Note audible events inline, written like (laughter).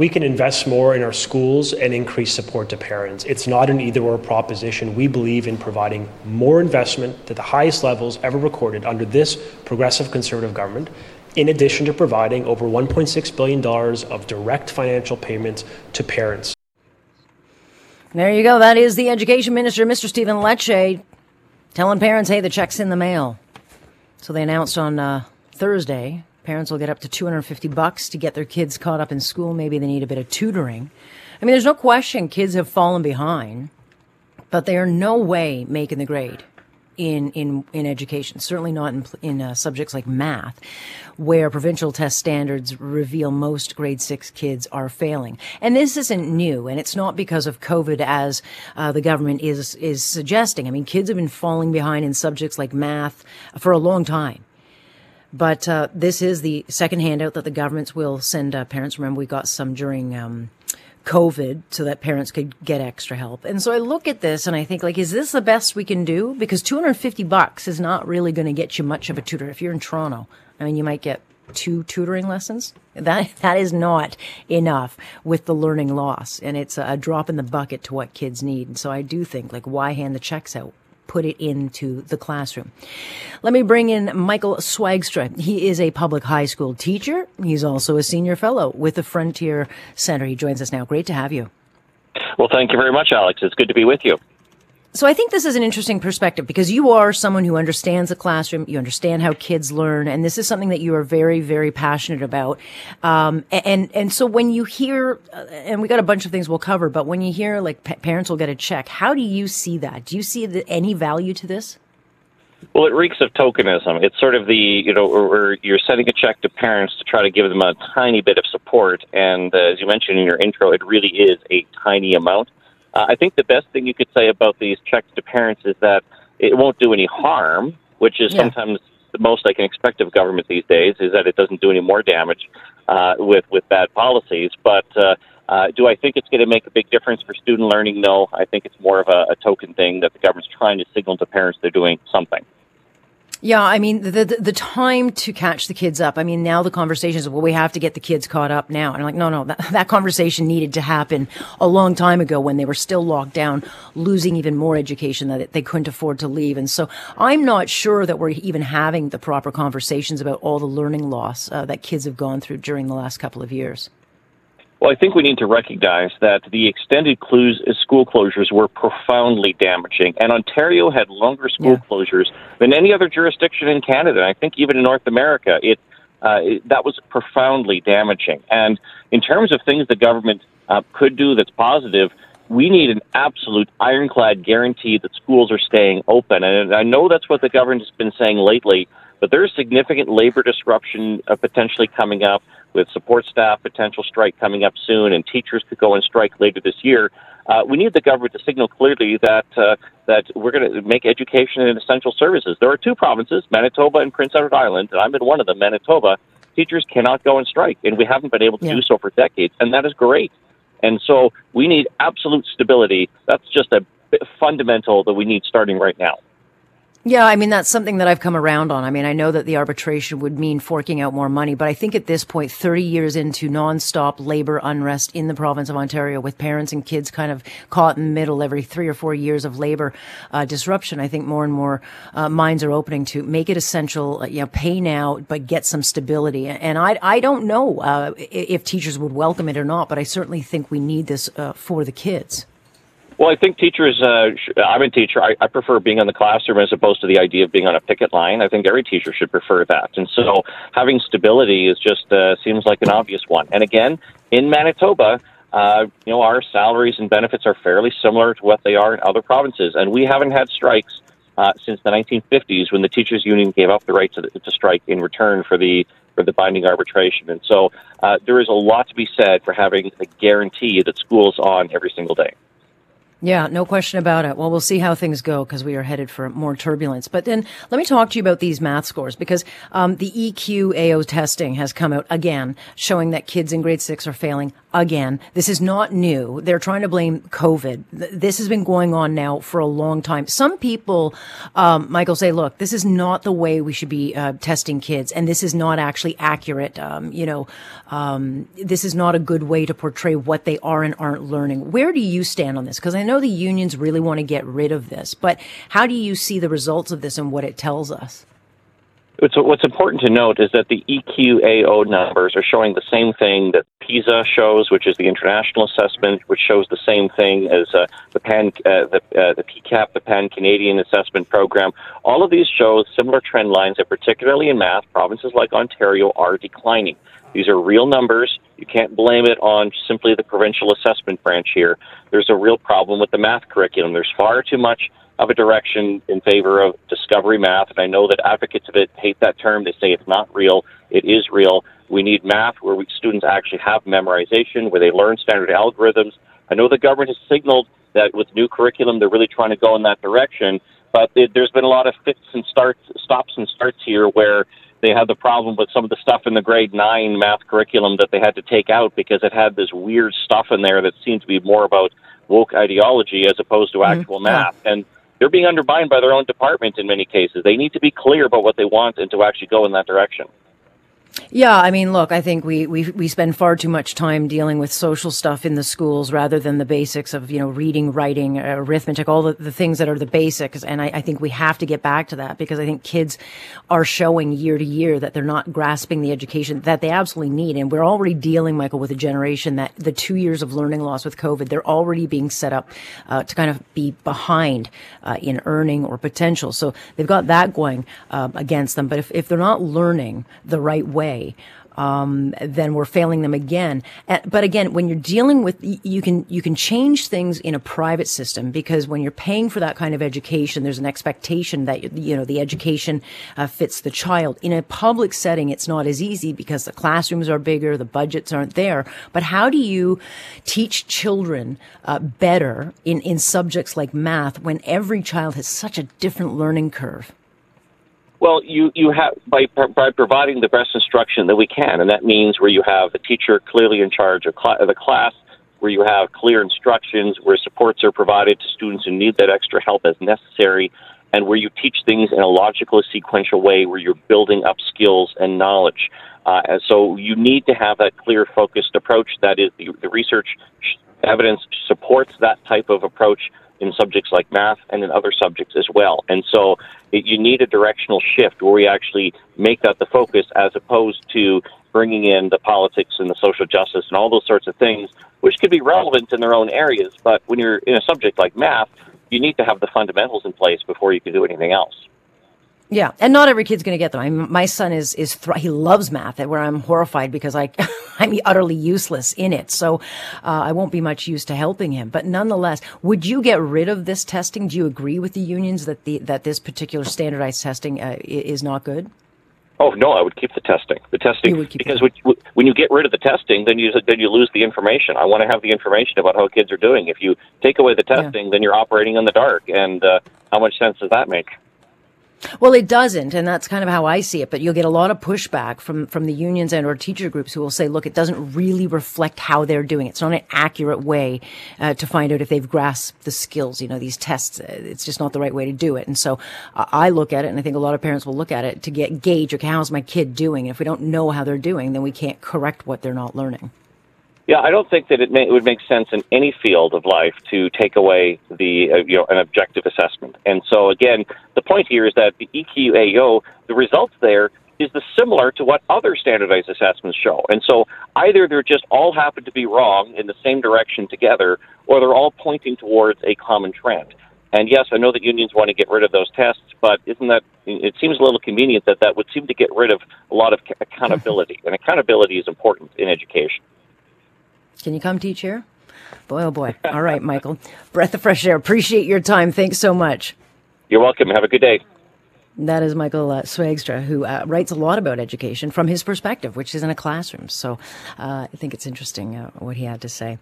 We can invest more in our schools and increase support to parents. It's not an either or proposition. We believe in providing more investment to the highest levels ever recorded under this progressive conservative government, in addition to providing over $1.6 billion of direct financial payments to parents. There you go. That is the Education Minister, Mr. Stephen Lecce, telling parents, hey, the check's in the mail. So they announced on uh, Thursday Parents will get up to 250 bucks to get their kids caught up in school. Maybe they need a bit of tutoring. I mean, there's no question kids have fallen behind, but they are no way making the grade in in in education. Certainly not in in uh, subjects like math, where provincial test standards reveal most grade six kids are failing. And this isn't new, and it's not because of COVID, as uh, the government is is suggesting. I mean, kids have been falling behind in subjects like math for a long time. But uh, this is the second handout that the governments will send uh, parents. Remember, we got some during um, COVID so that parents could get extra help. And so I look at this and I think, like, is this the best we can do? Because 250 bucks is not really going to get you much of a tutor. If you're in Toronto, I mean, you might get two tutoring lessons. That (laughs) that is not enough with the learning loss, and it's a drop in the bucket to what kids need. And so I do think, like, why hand the checks out? Put it into the classroom. Let me bring in Michael Zwaagstra. He is a public high school teacher. He's also a senior fellow with the Frontier Center. He joins us now. Great to have you. Well, thank you very much, Alex. It's good to be with you. So I think this is an interesting perspective because you are someone who understands the classroom, you understand how kids learn, and this is something that you are very, very passionate about. Um, and and so when you hear, uh, and we got a bunch of things we'll cover, but when you hear like pa- parents will get a check, how do you see that? Do you see the, any value to this? Well, it reeks of tokenism. It's sort of the, you know, you're sending a check to parents to try to give them a tiny bit of support. And uh, as you mentioned in your intro, it really is a tiny amount. Uh, I think the best thing you could say about these checks to parents is that it won't do any harm, which is yeah. sometimes the most I can expect of government these days is that it doesn't do any more damage uh, with with bad policies. But uh, uh, do I think it's going to make a big difference for student learning? No, I think it's more of a, a token thing that the government's trying to signal to parents they're doing something. Yeah, I mean the, the, the time to catch the kids up. I mean now the conversation is well we have to get the kids caught up now. And I'm like no no that, (laughs) that conversation needed to happen a long time ago when they were still locked down, losing even more education that they couldn't afford to leave. And so I'm not sure that we're even having the proper conversations about all the learning loss uh, that kids have gone through during the last couple of years. Well, I think we need to recognize that the extended clues, school closures were profoundly damaging, and Ontario had longer school yeah. closures than any other jurisdiction in Canada. I think even in North America, it, uh, it that was profoundly damaging. And in terms of things the government uh, could do that's positive, we need an absolute ironclad guarantee that schools are staying open. And I know that's what the government has been saying lately, but there's significant labor disruption uh, potentially coming up with support staff potential strike coming up soon, and teachers could go on strike later this year. Uh, we need the government to signal clearly that uh, that we're going to make education an essential services. There are two provinces, Manitoba and Prince Edward Island, and I'm in one of them, Manitoba. Teachers cannot go on strike, and we haven't been able to yeah. do so for decades, and that is great. And so we need absolute stability. That's just a fundamental that we need starting right now. Yeah, I mean, that's something that I've come around on. I mean, I know that the arbitration would mean forking out more money, but I think at this point, 30 years into nonstop labor unrest in the province of Ontario with parents and kids kind of caught in the middle every three or four years of labor uh, disruption, I think more and more uh, minds are opening to make it essential, uh, you know, pay now, but get some stability. And I, I don't know uh, if teachers would welcome it or not, but I certainly think we need this uh, for the kids. Well, I think teachers, uh, I'm a teacher. I, I prefer being in the classroom as opposed to the idea of being on a picket line. I think every teacher should prefer that. And so having stability is just uh, seems like an obvious one. And again, in Manitoba, uh, you know, our salaries and benefits are fairly similar to what they are in other provinces. And we haven't had strikes uh, since the 1950s when the teachers union gave up the right to, to strike in return for the for the binding arbitration. And so uh, there is a lot to be said for having a guarantee that school's on every single day. Yeah, no question about it. Well, we'll see how things go because we are headed for more turbulence. But then let me talk to you about these math scores because um, the EQAO testing has come out again, showing that kids in grade six are failing again. This is not new. They're trying to blame COVID. This has been going on now for a long time. Some people, um, Michael, say, look, this is not the way we should be uh, testing kids, and this is not actually accurate. Um, you know, um, this is not a good way to portray what they are and aren't learning. Where do you stand on this? Because I know the unions really want to get rid of this, but how do you see the results of this and what it tells us? What's important to note is that the EQAO numbers are showing the same thing that PISA shows, which is the international assessment, which shows the same thing as uh, the Pan, uh, the, uh, the PCAP, the Pan Canadian Assessment Program. All of these show similar trend lines that, particularly in math, provinces like Ontario are declining. These are real numbers. You can't blame it on simply the provincial assessment branch here. There's a real problem with the math curriculum. There's far too much of a direction in favor of discovery math, and I know that advocates of it hate that term. They say it's not real. It is real. We need math where we, students actually have memorization, where they learn standard algorithms. I know the government has signaled that with new curriculum, they're really trying to go in that direction, but it, there's been a lot of fits and starts, stops and starts here where they had the problem with some of the stuff in the grade nine math curriculum that they had to take out because it had this weird stuff in there that seemed to be more about woke ideology as opposed to mm-hmm. actual mm-hmm. math. And they're being undermined by their own department in many cases. They need to be clear about what they want and to actually go in that direction. Yeah, I mean, look, I think we, we, we spend far too much time dealing with social stuff in the schools rather than the basics of, you know, reading, writing, uh, arithmetic, all the, the things that are the basics. And I, I think we have to get back to that because I think kids are showing year to year that they're not grasping the education that they absolutely need. And we're already dealing, Michael, with a generation that the two years of learning loss with COVID, they're already being set up uh, to kind of be behind uh, in earning or potential. So they've got that going uh, against them. But if, if they're not learning the right way, way, um, then we're failing them again. But again, when you're dealing with, you can you can change things in a private system because when you're paying for that kind of education, there's an expectation that you know the education uh, fits the child. In a public setting, it's not as easy because the classrooms are bigger, the budgets aren't there. But how do you teach children uh, better in in subjects like math when every child has such a different learning curve? Well, you, you have by by providing the best instruction that we can, and that means where you have a teacher clearly in charge of, cl- of the class, where you have clear instructions, where supports are provided to students who need that extra help as necessary, and where you teach things in a logical, sequential way, where you're building up skills and knowledge. Uh, and so you need to have that clear, focused approach. That is, the, the research evidence supports that type of approach in subjects like math and in other subjects as well. And so it, you need a directional shift where we actually make that the focus as opposed to bringing in the politics and the social justice and all those sorts of things, which could be relevant in their own areas. But when you're in a subject like math, you need to have the fundamentals in place before you can do anything else. Yeah, and not every kid's going to get them. I mean, my son is is th- he loves math, where I'm horrified because I (laughs) I'm utterly useless in it. So uh, I won't be much use to helping him. But nonetheless, would you get rid of this testing? Do you agree with the unions that the that this particular standardized testing uh, is not good? Oh no, I would keep the testing. The testing because when, when you get rid of the testing, then you then you lose the information. I want to have the information about how kids are doing. If you take away the testing, yeah. then you're operating in the dark. And uh, how much sense does that make? Well, it doesn't, and that's kind of how I see it. But you'll get a lot of pushback from from the unions and or teacher groups who will say, "Look, it doesn't really reflect how they're doing. It's not an accurate way uh, to find out if they've grasped the skills. You know, these tests. It's just not the right way to do it." And so uh, I look at it, and I think a lot of parents will look at it to get gauge, okay, how's my kid doing? And if we don't know how they're doing, then we can't correct what they're not learning. Yeah, I don't think that it, may, it would make sense in any field of life to take away the uh, you know an objective assessment. And so again, the point here is that the EQAO, the results there is the similar to what other standardized assessments show. And so either they're just all happen to be wrong in the same direction together, or they're all pointing towards a common trend. And yes, I know that unions want to get rid of those tests, but isn't that it seems a little convenient that that would seem to get rid of a lot of accountability, and accountability is important in education. Can you come teach here? Boy, oh boy. All right, Michael. (laughs) Breath of fresh air. Appreciate your time. Thanks so much. You're welcome. Have a good day. That is Michael uh, Zwaagstra, who uh, writes a lot about education from his perspective, which is in a classroom. So uh, I think it's interesting uh, what he had to say.